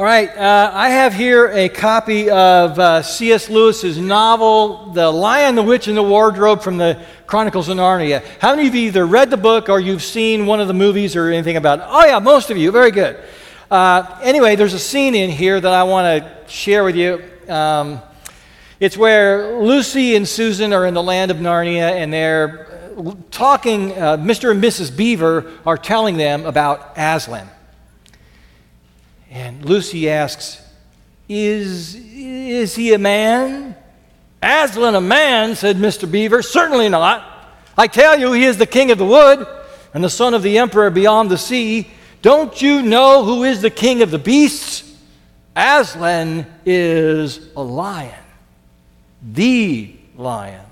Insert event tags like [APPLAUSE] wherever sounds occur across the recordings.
All right, uh, I have here a copy of uh, C.S. Lewis's novel, The Lion, the Witch, and the Wardrobe from the Chronicles of Narnia. How many of you either read the book or you've seen one of the movies or anything about it? Oh, yeah, most of you. Very good. Uh, anyway, there's a scene in here that I want to share with you. Um, it's where Lucy and Susan are in the land of Narnia and they're talking, uh, Mr. and Mrs. Beaver are telling them about Aslan. And Lucy asks, Is, is he a man? Aslan a man, said Mr. Beaver. Certainly not. I tell you, he is the king of the wood and the son of the emperor beyond the sea. Don't you know who is the king of the beasts? Aslan is a lion, the lion,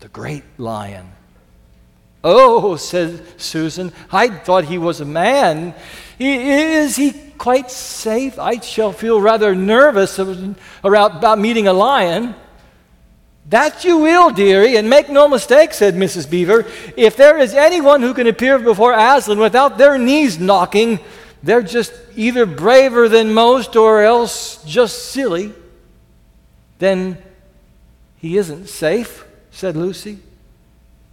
the great lion. Oh, said Susan, I thought he was a man. Is he quite safe? I shall feel rather nervous about meeting a lion. That you will, dearie, and make no mistake, said Mrs. Beaver. If there is anyone who can appear before Aslan without their knees knocking, they're just either braver than most or else just silly. Then he isn't safe, said Lucy.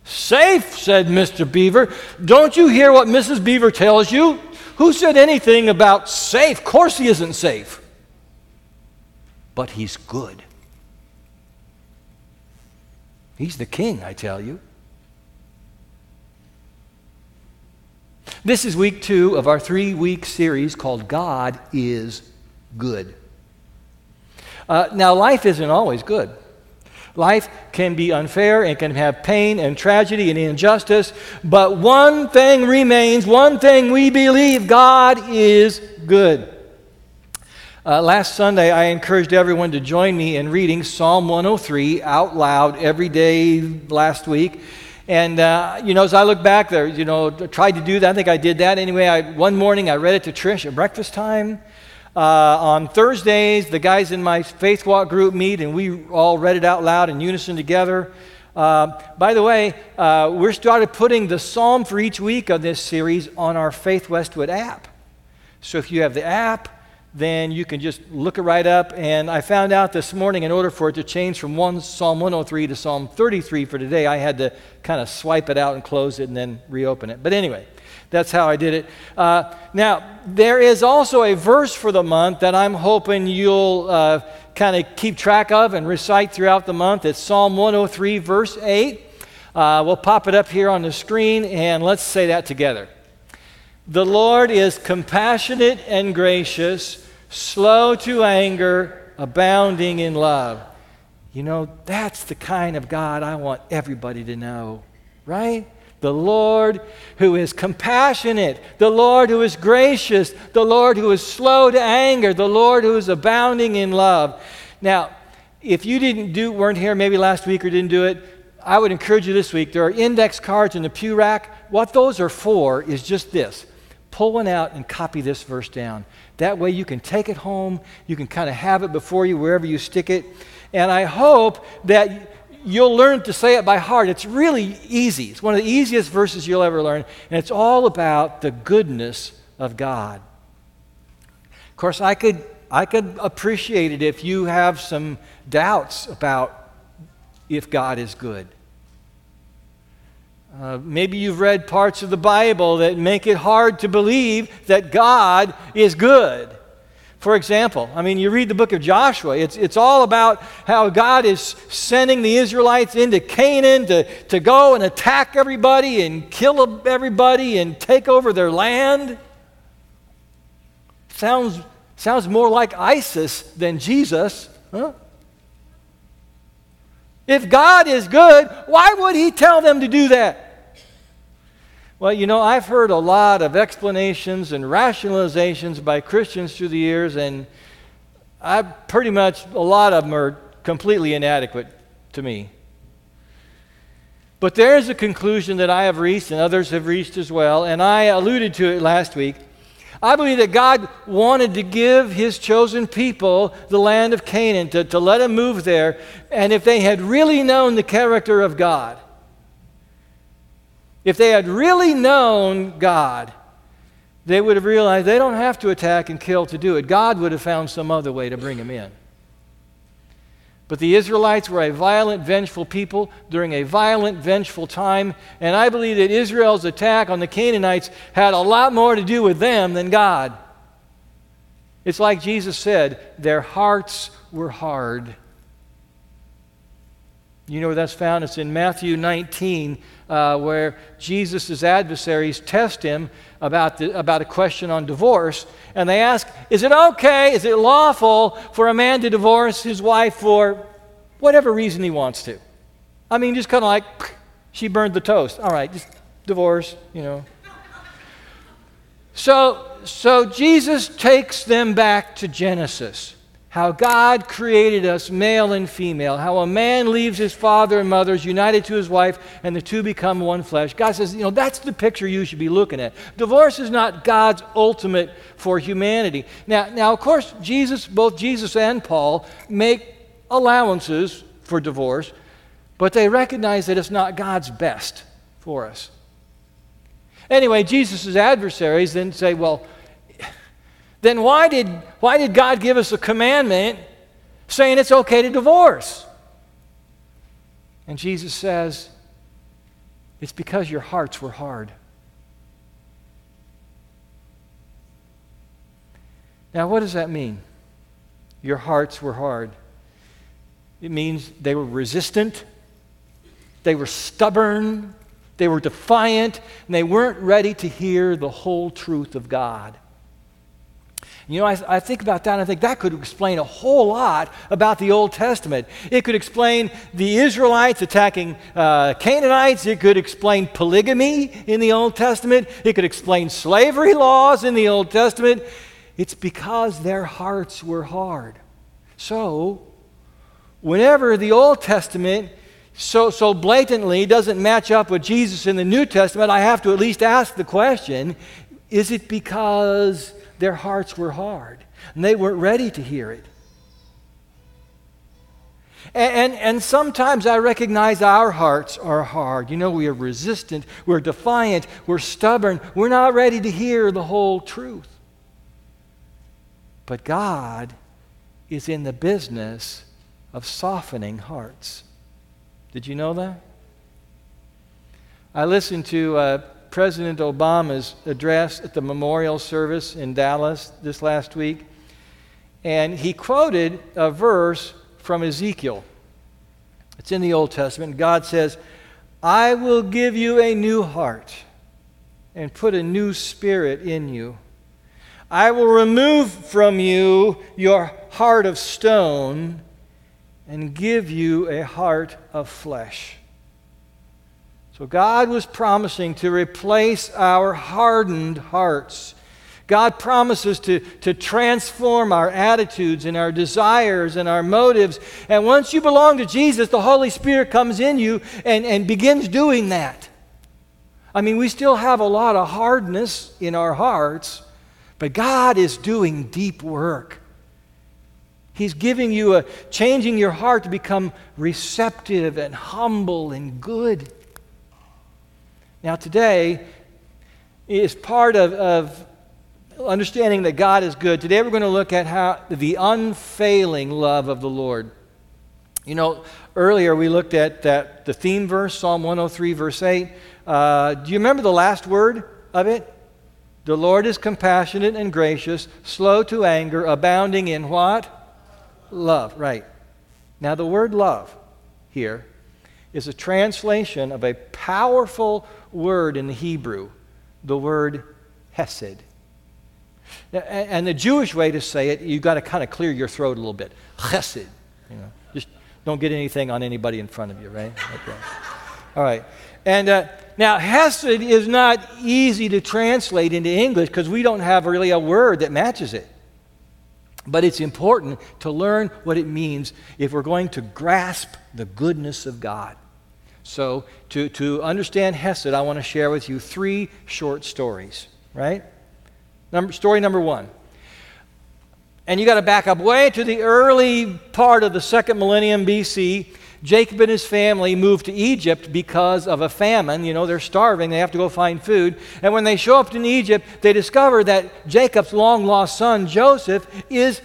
Safe, said Mr. Beaver. Don't you hear what Mrs. Beaver tells you? Who said anything about safe? Of course, he isn't safe. But he's good. He's the king, I tell you. This is week two of our three week series called God is Good. Uh, now, life isn't always good. Life can be unfair and can have pain and tragedy and injustice, but one thing remains, one thing we believe God is good. Uh, last Sunday, I encouraged everyone to join me in reading Psalm 103 out loud every day last week. And, uh, you know, as I look back there, you know, tried to do that. I think I did that. Anyway, I, one morning I read it to Trish at breakfast time. Uh, on Thursdays, the guys in my Faith Walk group meet and we all read it out loud in unison together. Uh, by the way, uh, we're started putting the psalm for each week of this series on our Faith Westwood app. So if you have the app, then you can just look it right up. And I found out this morning, in order for it to change from one Psalm 103 to Psalm 33 for today, I had to kind of swipe it out and close it and then reopen it. But anyway, that's how I did it. Uh, now, there is also a verse for the month that I'm hoping you'll uh, kind of keep track of and recite throughout the month. It's Psalm 103, verse 8. Uh, we'll pop it up here on the screen and let's say that together. The Lord is compassionate and gracious, slow to anger, abounding in love. You know, that's the kind of God I want everybody to know, right? The Lord who is compassionate, the Lord who is gracious, the Lord who is slow to anger, the Lord who is abounding in love. Now, if you didn't do weren't here maybe last week or didn't do it, I would encourage you this week. There are index cards in the pew rack. What those are for is just this. Pull one out and copy this verse down. That way you can take it home, you can kind of have it before you wherever you stick it. And I hope that you'll learn to say it by heart. It's really easy. It's one of the easiest verses you'll ever learn, and it's all about the goodness of God. Of course, I could, I could appreciate it if you have some doubts about if God is good. Uh, maybe you've read parts of the Bible that make it hard to believe that God is good. For example, I mean, you read the book of Joshua, it's, it's all about how God is sending the Israelites into Canaan to, to go and attack everybody and kill everybody and take over their land. Sounds, sounds more like ISIS than Jesus, huh? If God is good, why would He tell them to do that? Well, you know, I've heard a lot of explanations and rationalizations by Christians through the years, and I pretty much, a lot of them are completely inadequate to me. But there is a conclusion that I have reached, and others have reached as well, and I alluded to it last week. I believe that God wanted to give his chosen people the land of Canaan, to, to let them move there. And if they had really known the character of God, if they had really known God, they would have realized they don't have to attack and kill to do it. God would have found some other way to bring them in. But the Israelites were a violent, vengeful people during a violent, vengeful time, and I believe that Israel's attack on the Canaanites had a lot more to do with them than God. It's like Jesus said, their hearts were hard. You know where that's found? It's in Matthew 19, uh, where Jesus' adversaries test him about, the, about a question on divorce. And they ask, Is it okay, is it lawful for a man to divorce his wife for whatever reason he wants to? I mean, just kind of like, she burned the toast. All right, just divorce, you know. So, so Jesus takes them back to Genesis how God created us male and female, how a man leaves his father and mother, is united to his wife, and the two become one flesh. God says, you know, that's the picture you should be looking at. Divorce is not God's ultimate for humanity. Now, now of course, Jesus, both Jesus and Paul make allowances for divorce, but they recognize that it's not God's best for us. Anyway, Jesus' adversaries then say, well, then why did, why did God give us a commandment saying it's okay to divorce? And Jesus says, it's because your hearts were hard. Now, what does that mean? Your hearts were hard. It means they were resistant, they were stubborn, they were defiant, and they weren't ready to hear the whole truth of God. You know, I, I, think about that and I think that could explain a whole lot about the Old Testament. It could explain the Israelites attacking uh, Canaanites. It could explain polygamy in the Old Testament. It could explain slavery laws in the Old Testament. It's because their hearts were hard. So, whenever the Old Testament so, so blatantly doesn't match up with Jesus in the New Testament, I have to at least ask the question is it because their hearts were hard and they weren't ready to hear it. And, and, and, sometimes I recognize our hearts are hard. You know, we are resistant, we're defiant, we're stubborn, we're not ready to hear the whole truth. But God is in the business of softening hearts. Did you know that? I listened to uh, President Obama's address at the memorial service in Dallas this last week, and he quoted a verse from Ezekiel. It's in the Old Testament. God says, I will give you a new heart and put a new spirit in you. I will remove from you your heart of stone and give you a heart of flesh. So God was promising to replace our hardened hearts. God promises to, to transform our attitudes and our desires and our motives. And once you belong to Jesus, the Holy Spirit comes in you and, and begins doing that. I mean, we still have a lot of hardness in our hearts, but God is doing deep work. He's giving you a changing your heart to become receptive and humble and good. Now, today is part of, of understanding that God is good. Today, we're going to look at how the unfailing love of the Lord. You know, earlier we looked at that the theme verse, Psalm 103, verse 8. Uh, do you remember the last word of it? The Lord is compassionate and gracious, slow to anger, abounding in what? Love, right. Now, the word love here is a translation of a powerful word in the Hebrew, the word hesed. And the Jewish way to say it, you've got to kind of clear your throat a little bit. Chesed. You know, just don't get anything on anybody in front of you, right? Okay. All right. And uh, now, Hesed is not easy to translate into English because we don't have really a word that matches it. But it's important to learn what it means if we're going to grasp the goodness of God. So, to, to understand Hesed, I want to share with you three short stories, right? Number, story number one. And you got to back up way to the early part of the second millennium BC. Jacob and his family move to Egypt because of a famine. You know, they're starving, they have to go find food. And when they show up in Egypt, they discover that Jacob's long lost son, Joseph, is,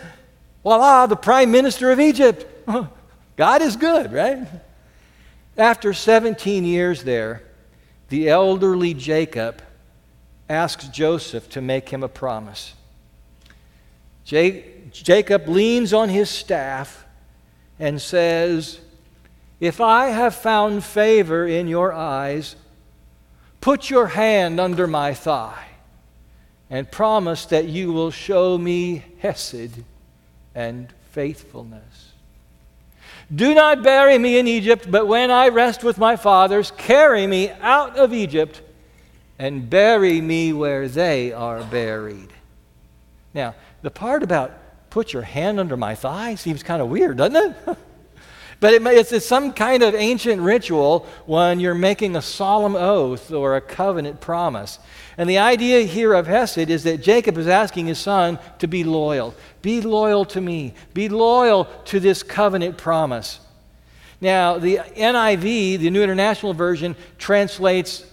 voila, the prime minister of Egypt. [LAUGHS] God is good, right? After 17 years there, the elderly Jacob asks Joseph to make him a promise. Jacob leans on his staff and says, If I have found favor in your eyes, put your hand under my thigh and promise that you will show me Hesed and faithfulness. Do not bury me in Egypt, but when I rest with my fathers, carry me out of Egypt and bury me where they are buried. Now, the part about put your hand under my thigh seems kind of weird, doesn't it? [LAUGHS] but it, it's, it's some kind of ancient ritual when you're making a solemn oath or a covenant promise. And the idea here of Hesed is that Jacob is asking his son to be loyal. Be loyal to me. Be loyal to this covenant promise. Now, the NIV, the New International Version, translates,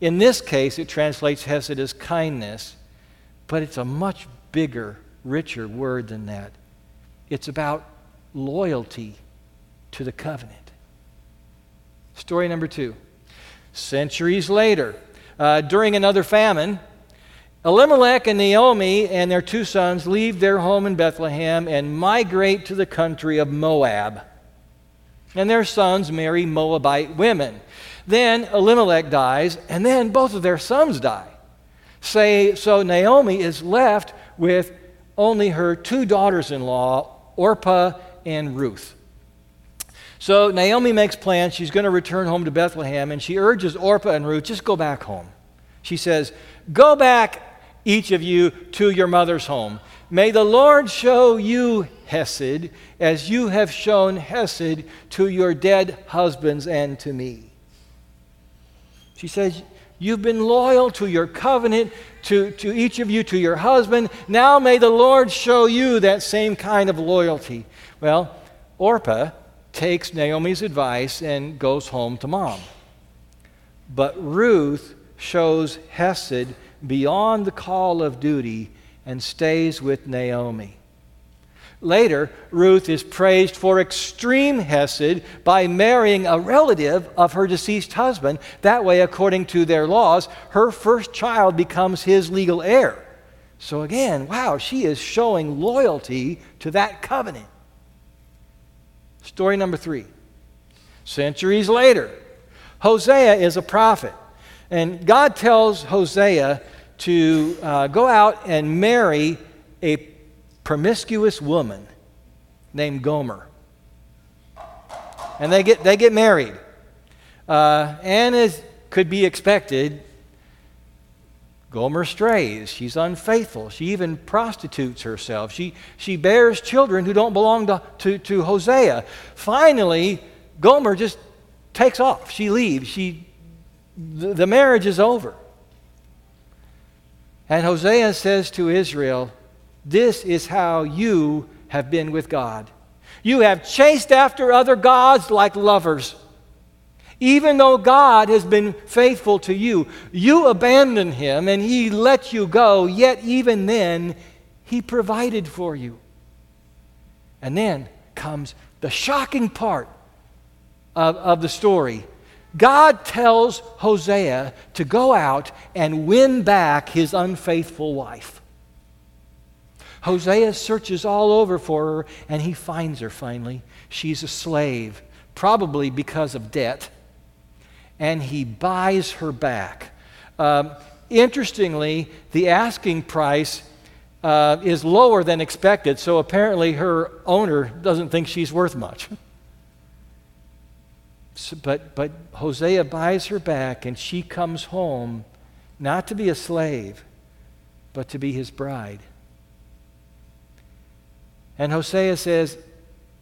in this case, it translates Hesed as kindness, but it's a much bigger, richer word than that. It's about loyalty to the covenant. Story number two. Centuries later, uh, during another famine, Elimelech and Naomi and their two sons leave their home in Bethlehem and migrate to the country of Moab. And their sons marry Moabite women. Then Elimelech dies, and then both of their sons die. Say, so Naomi is left with only her two daughters in law, Orpah and Ruth. So Naomi makes plans. She's going to return home to Bethlehem, and she urges Orpah and Ruth, just go back home. She says, Go back, each of you, to your mother's home. May the Lord show you Hesed as you have shown Hesed to your dead husbands and to me. She says, You've been loyal to your covenant, to, to each of you, to your husband. Now may the Lord show you that same kind of loyalty. Well, Orpah takes Naomi's advice and goes home to mom. But Ruth shows Hesed beyond the call of duty and stays with Naomi. Later, Ruth is praised for extreme Hesed by marrying a relative of her deceased husband. That way, according to their laws, her first child becomes his legal heir. So, again, wow, she is showing loyalty to that covenant. Story number three. Centuries later, Hosea is a prophet. And God tells Hosea to uh, go out and marry a promiscuous woman named Gomer. And they get, they get married. Uh, and as could be expected, Gomer strays. She's unfaithful. She even prostitutes herself. She, she bears children who don't belong to, to, to Hosea. Finally, Gomer just takes off. She leaves. She, the, the marriage is over. And Hosea says to Israel, This is how you have been with God. You have chased after other gods like lovers. Even though God has been faithful to you, you abandoned him and he let you go, yet even then, he provided for you. And then comes the shocking part of, of the story. God tells Hosea to go out and win back his unfaithful wife. Hosea searches all over for her and he finds her finally. She's a slave, probably because of debt and he buys her back. Um, interestingly, the asking price uh, is lower than expected, so apparently her owner doesn't think she's worth much. So, but, but Hosea buys her back, and she comes home not to be a slave, but to be his bride. And Hosea says,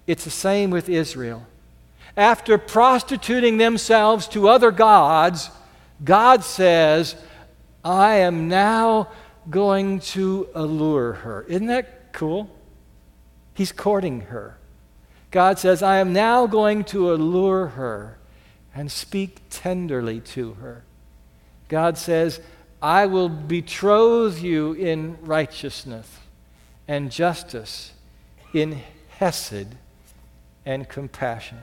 it's the same with Israel after prostituting themselves to other gods, God says, I am now going to allure her. Isn't that cool? He's courting her. God says, I am now going to allure her and speak tenderly to her. God says, I will betroth you in righteousness and justice, in hesed and compassion.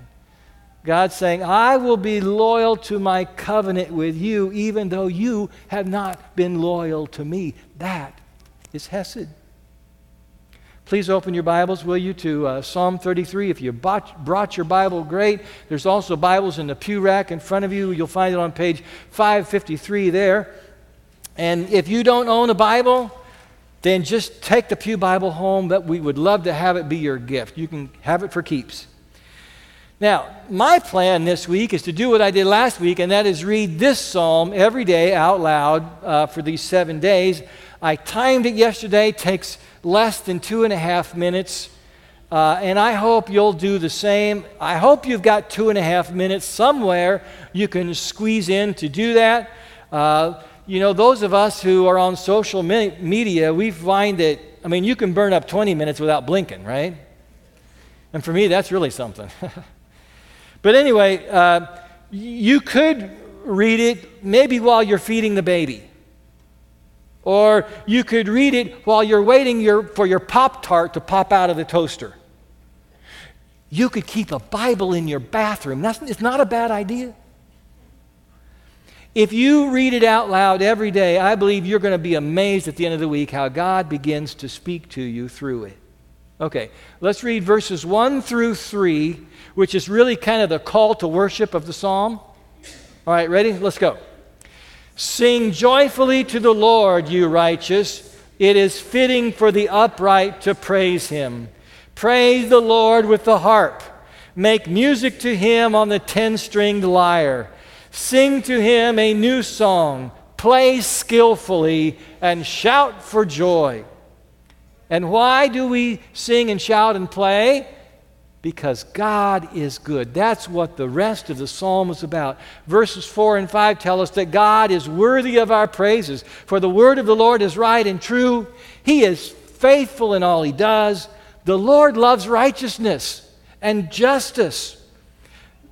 God saying, I will be loyal to my covenant with you, even though you have not been loyal to me. That is Hesed. Please open your Bibles, will you, to uh, Psalm 33. If you bought, brought your Bible, great. There's also Bibles in the pew rack in front of you. You'll find it on page 553 there. And if you don't own a Bible, then just take the Pew Bible home. That we would love to have it be your gift. You can have it for keeps. Now, my plan this week is to do what I did last week, and that is read this psalm every day out loud uh, for these seven days. I timed it yesterday, takes less than two and a half minutes, uh, and I hope you'll do the same. I hope you've got two and a half minutes somewhere you can squeeze in to do that. Uh, you know, those of us who are on social me- media, we find that, I mean, you can burn up 20 minutes without blinking, right? And for me, that's really something. [LAUGHS] But anyway, uh, you could read it maybe while you're feeding the baby. Or you could read it while you're waiting your, for your Pop Tart to pop out of the toaster. You could keep a Bible in your bathroom. That's, it's not a bad idea. If you read it out loud every day, I believe you're going to be amazed at the end of the week how God begins to speak to you through it. Okay, let's read verses 1 through 3 which is really kind of the call to worship of the psalm. All right, ready? Let's go. Sing joyfully to the Lord, you righteous. It is fitting for the upright to praise him. Praise the Lord with the harp. Make music to him on the ten stringed lyre. Sing to him a new song. Play skillfully and shout for joy. And why do we sing and shout and play? Because God is good. That's what the rest of the psalm is about. Verses 4 and 5 tell us that God is worthy of our praises, for the word of the Lord is right and true. He is faithful in all he does. The Lord loves righteousness and justice.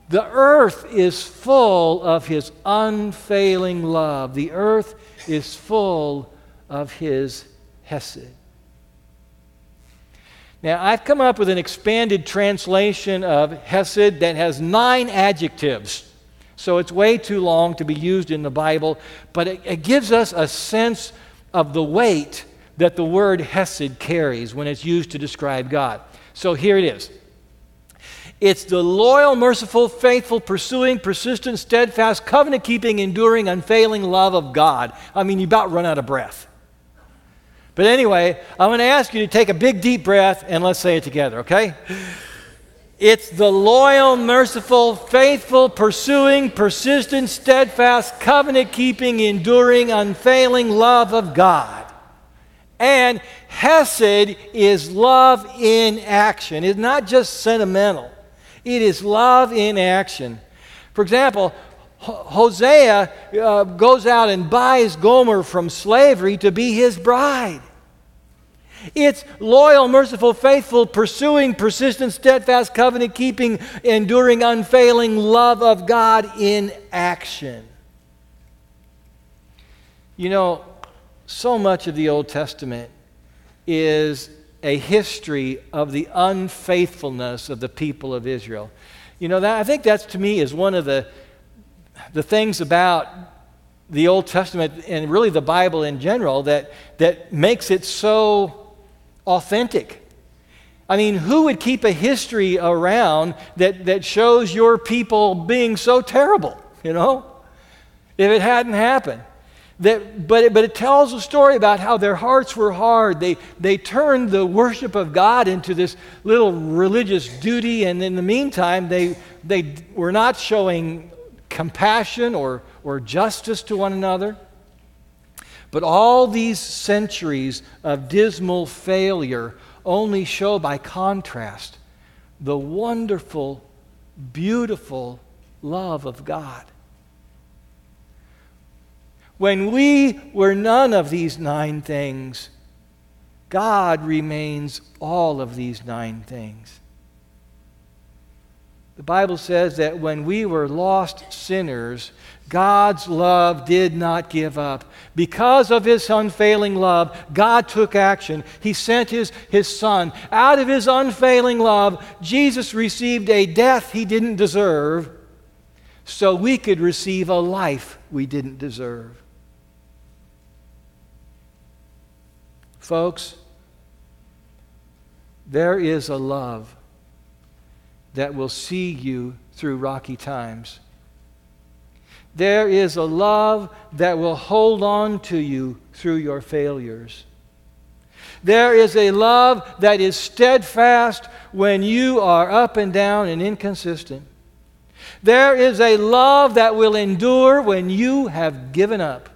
The earth is full of his unfailing love. The earth is full of his hesed. Now, I've come up with an expanded translation of Hesed that has nine adjectives. So it's way too long to be used in the Bible, but it, it gives us a sense of the weight that the word Hesed carries when it's used to describe God. So here it is. It's the loyal, merciful, faithful, pursuing, persistent, steadfast, covenant keeping, enduring, unfailing love of God. I mean, you about run out of breath. But anyway, I'm going to ask you to take a big deep breath and let's say it together, okay? It's the loyal, merciful, faithful, pursuing, persistent, steadfast, covenant keeping, enduring, unfailing love of God. And Hesed is love in action. It's not just sentimental, it is love in action. For example, Hosea uh, goes out and buys Gomer from slavery to be his bride. It's loyal, merciful, faithful, pursuing, persistent, steadfast, covenant keeping, enduring, unfailing love of God in action. You know, so much of the Old Testament is a history of the unfaithfulness of the people of Israel. You know, that, I think that's to me is one of the the things about the Old Testament and really the Bible in general that, that makes it so authentic. I mean, who would keep a history around that, that shows your people being so terrible, you know, if it hadn't happened? That, but, it, but it tells a story about how their hearts were hard. They, they turned the worship of God into this little religious duty, and in the meantime, they, they were not showing compassion or, or justice to one another. But all these centuries of dismal failure only show by contrast the wonderful, beautiful love of God. When we were none of these nine things, God remains all of these nine things. The Bible says that when we were lost sinners, God's love did not give up. Because of his unfailing love, God took action. He sent his, his son. Out of his unfailing love, Jesus received a death he didn't deserve so we could receive a life we didn't deserve. Folks, there is a love that will see you through rocky times. There is a love that will hold on to you through your failures. There is a love that is steadfast when you are up and down and inconsistent. There is a love that will endure when you have given up.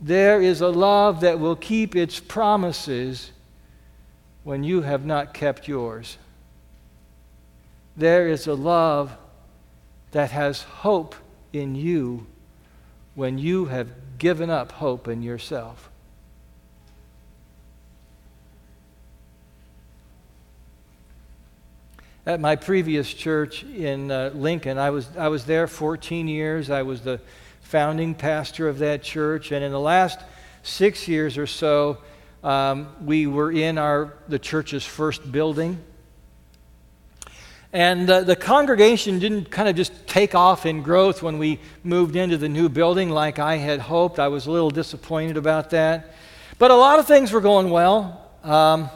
There is a love that will keep its promises when you have not kept yours. There is a love that has hope in you when you have given up hope in yourself. At my previous church in uh, Lincoln, I was, I was there 14 years. I was the founding pastor of that church. And in the last six years or so, um, we were in our, the church's first building. And uh, the congregation didn't kind of just take off in growth when we moved into the new building like I had hoped. I was a little disappointed about that. But a lot of things were going well. Um,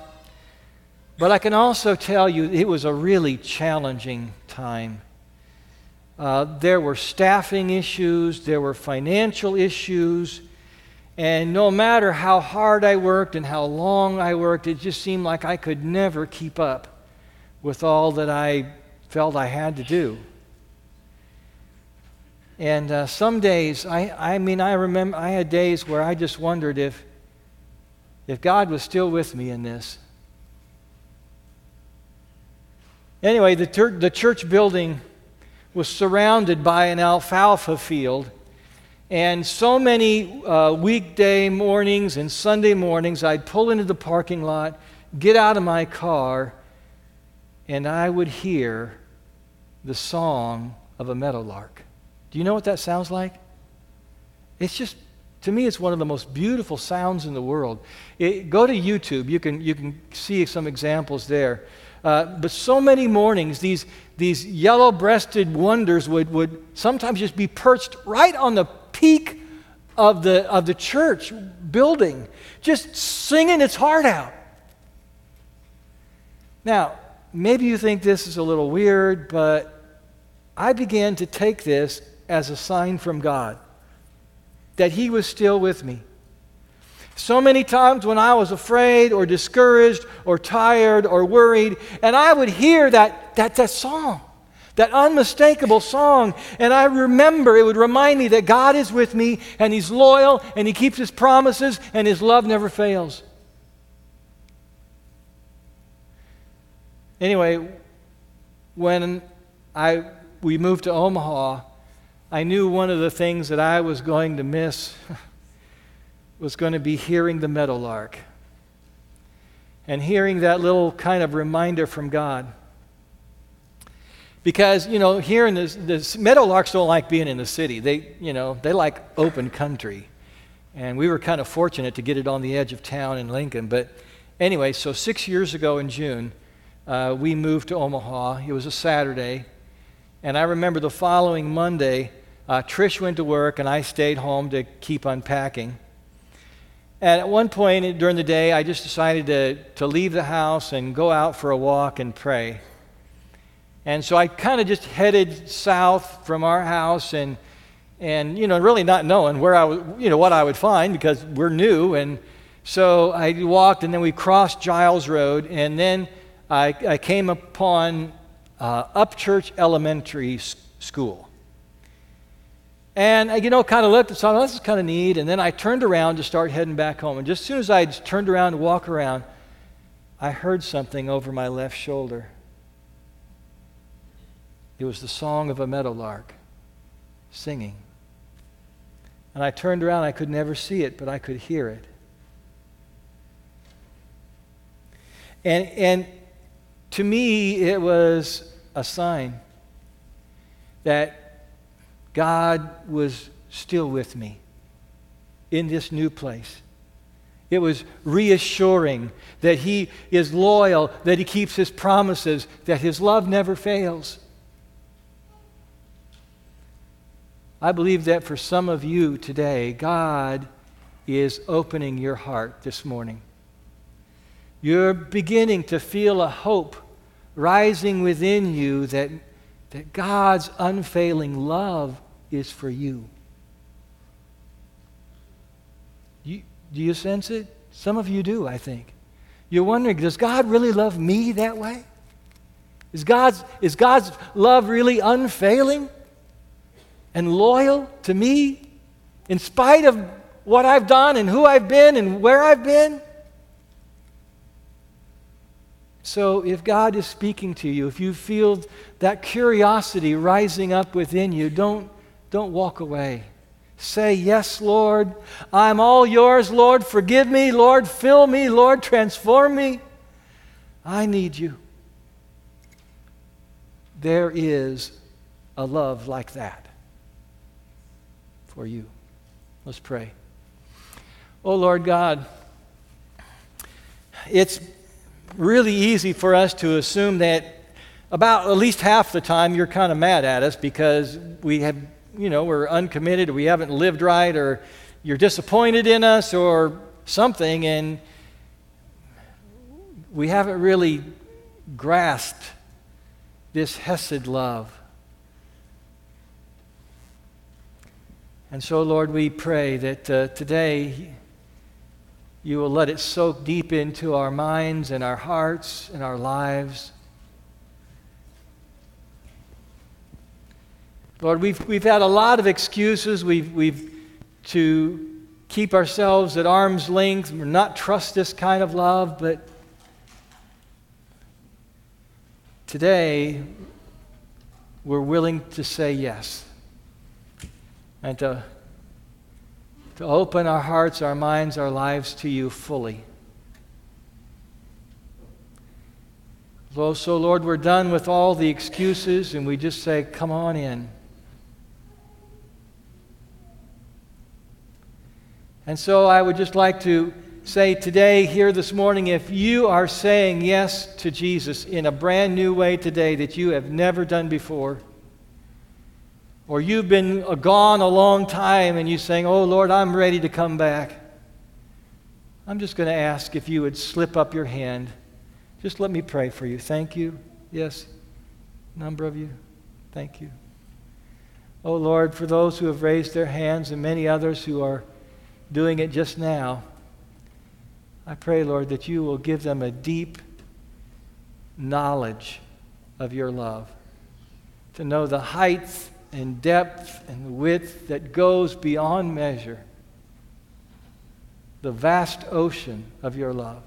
but I can also tell you it was a really challenging time. Uh, there were staffing issues, there were financial issues, and no matter how hard I worked and how long I worked, it just seemed like I could never keep up with all that I felt I had to do. And uh, some days, I, I mean, I remember I had days where I just wondered if, if God was still with me in this. Anyway, the, ter- the church building was surrounded by an alfalfa field. And so many uh, weekday mornings and Sunday mornings, I'd pull into the parking lot, get out of my car, and I would hear the song of a meadowlark. Do you know what that sounds like? It's just, to me, it's one of the most beautiful sounds in the world. It, go to YouTube, you can, you can see some examples there. Uh, but so many mornings, these, these yellow breasted wonders would, would sometimes just be perched right on the peak of the, of the church building, just singing its heart out. Now, maybe you think this is a little weird, but I began to take this as a sign from God that He was still with me. So many times when I was afraid or discouraged or tired or worried, and I would hear that, that, that song, that unmistakable song, and I remember it would remind me that God is with me and He's loyal and He keeps His promises and His love never fails. Anyway, when I, we moved to Omaha, I knew one of the things that I was going to miss [LAUGHS] was going to be hearing the meadowlark and hearing that little kind of reminder from God. Because, you know, here in this meadowlarks don't like being in the city. They, you know, they like open country. And we were kind of fortunate to get it on the edge of town in Lincoln. But anyway, so six years ago in June, uh, we moved to Omaha. It was a Saturday. And I remember the following Monday, uh, Trish went to work and I stayed home to keep unpacking. And at one point during the day, I just decided to, to leave the house and go out for a walk and pray. And so I kind of just headed south from our house and, and, you know, really not knowing where I was, you know, what I would find because we're new. And so I walked and then we crossed Giles Road and then I, I came upon uh, Upchurch Elementary School. And I, you know, kind of looked and saw, oh, this is kind of neat. And then I turned around to start heading back home. And just as soon as I turned around to walk around, I heard something over my left shoulder. It was the song of a meadowlark singing. And I turned around, I could never see it, but I could hear it. And, and to me, it was a sign that God was still with me in this new place. It was reassuring that He is loyal, that He keeps His promises, that His love never fails. I believe that for some of you today, God is opening your heart this morning. You're beginning to feel a hope rising within you that, that God's unfailing love is for you. you. Do you sense it? Some of you do, I think. You're wondering, does God really love me that way? Is God's, is God's love really unfailing and loyal to me in spite of what I've done and who I've been and where I've been? So, if God is speaking to you, if you feel that curiosity rising up within you, don't, don't walk away. Say, Yes, Lord, I'm all yours, Lord. Forgive me, Lord. Fill me, Lord. Transform me. I need you. There is a love like that for you. Let's pray. Oh, Lord God, it's really easy for us to assume that about at least half the time you're kind of mad at us because we have, you know, we're uncommitted we haven't lived right or you're disappointed in us or something and we haven't really grasped this Hesed love. And so, Lord, we pray that uh, today you will let it soak deep into our minds and our hearts and our lives. Lord, we've, we've had a lot of excuses. We've, we've to keep ourselves at arm's length, not trust this kind of love, but today we're willing to say yes and to to open our hearts, our minds, our lives to you fully. So, Lord, we're done with all the excuses and we just say, Come on in. And so I would just like to say today, here this morning, if you are saying yes to Jesus in a brand new way today that you have never done before, or you've been gone a long time and you're saying, Oh Lord, I'm ready to come back. I'm just going to ask if you would slip up your hand. Just let me pray for you. Thank you. Yes, number of you. Thank you. Oh Lord, for those who have raised their hands and many others who are doing it just now, I pray, Lord, that you will give them a deep knowledge of your love, to know the height and depth and width that goes beyond measure. The vast ocean of your love.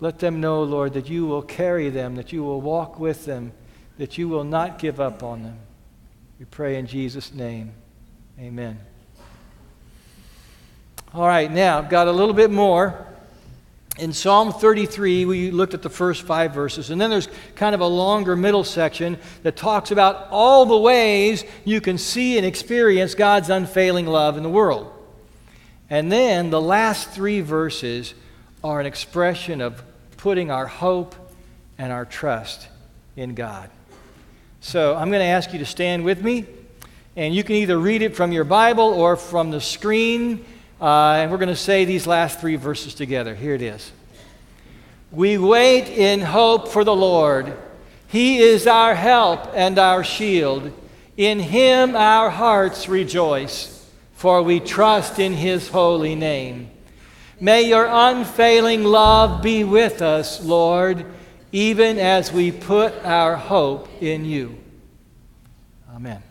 Let them know, Lord, that you will carry them, that you will walk with them, that you will not give up on them. We pray in Jesus' name. Amen. All right, now I've got a little bit more in Psalm 33, we looked at the first five verses, and then there's kind of a longer middle section that talks about all the ways you can see and experience God's unfailing love in the world. And then the last three verses are an expression of putting our hope and our trust in God. So I'm going to ask you to stand with me, and you can either read it from your Bible or from the screen. Uh, and we're going to say these last three verses together. Here it is. We wait in hope for the Lord. He is our help and our shield. In him our hearts rejoice, for we trust in his holy name. May your unfailing love be with us, Lord, even as we put our hope in you. Amen.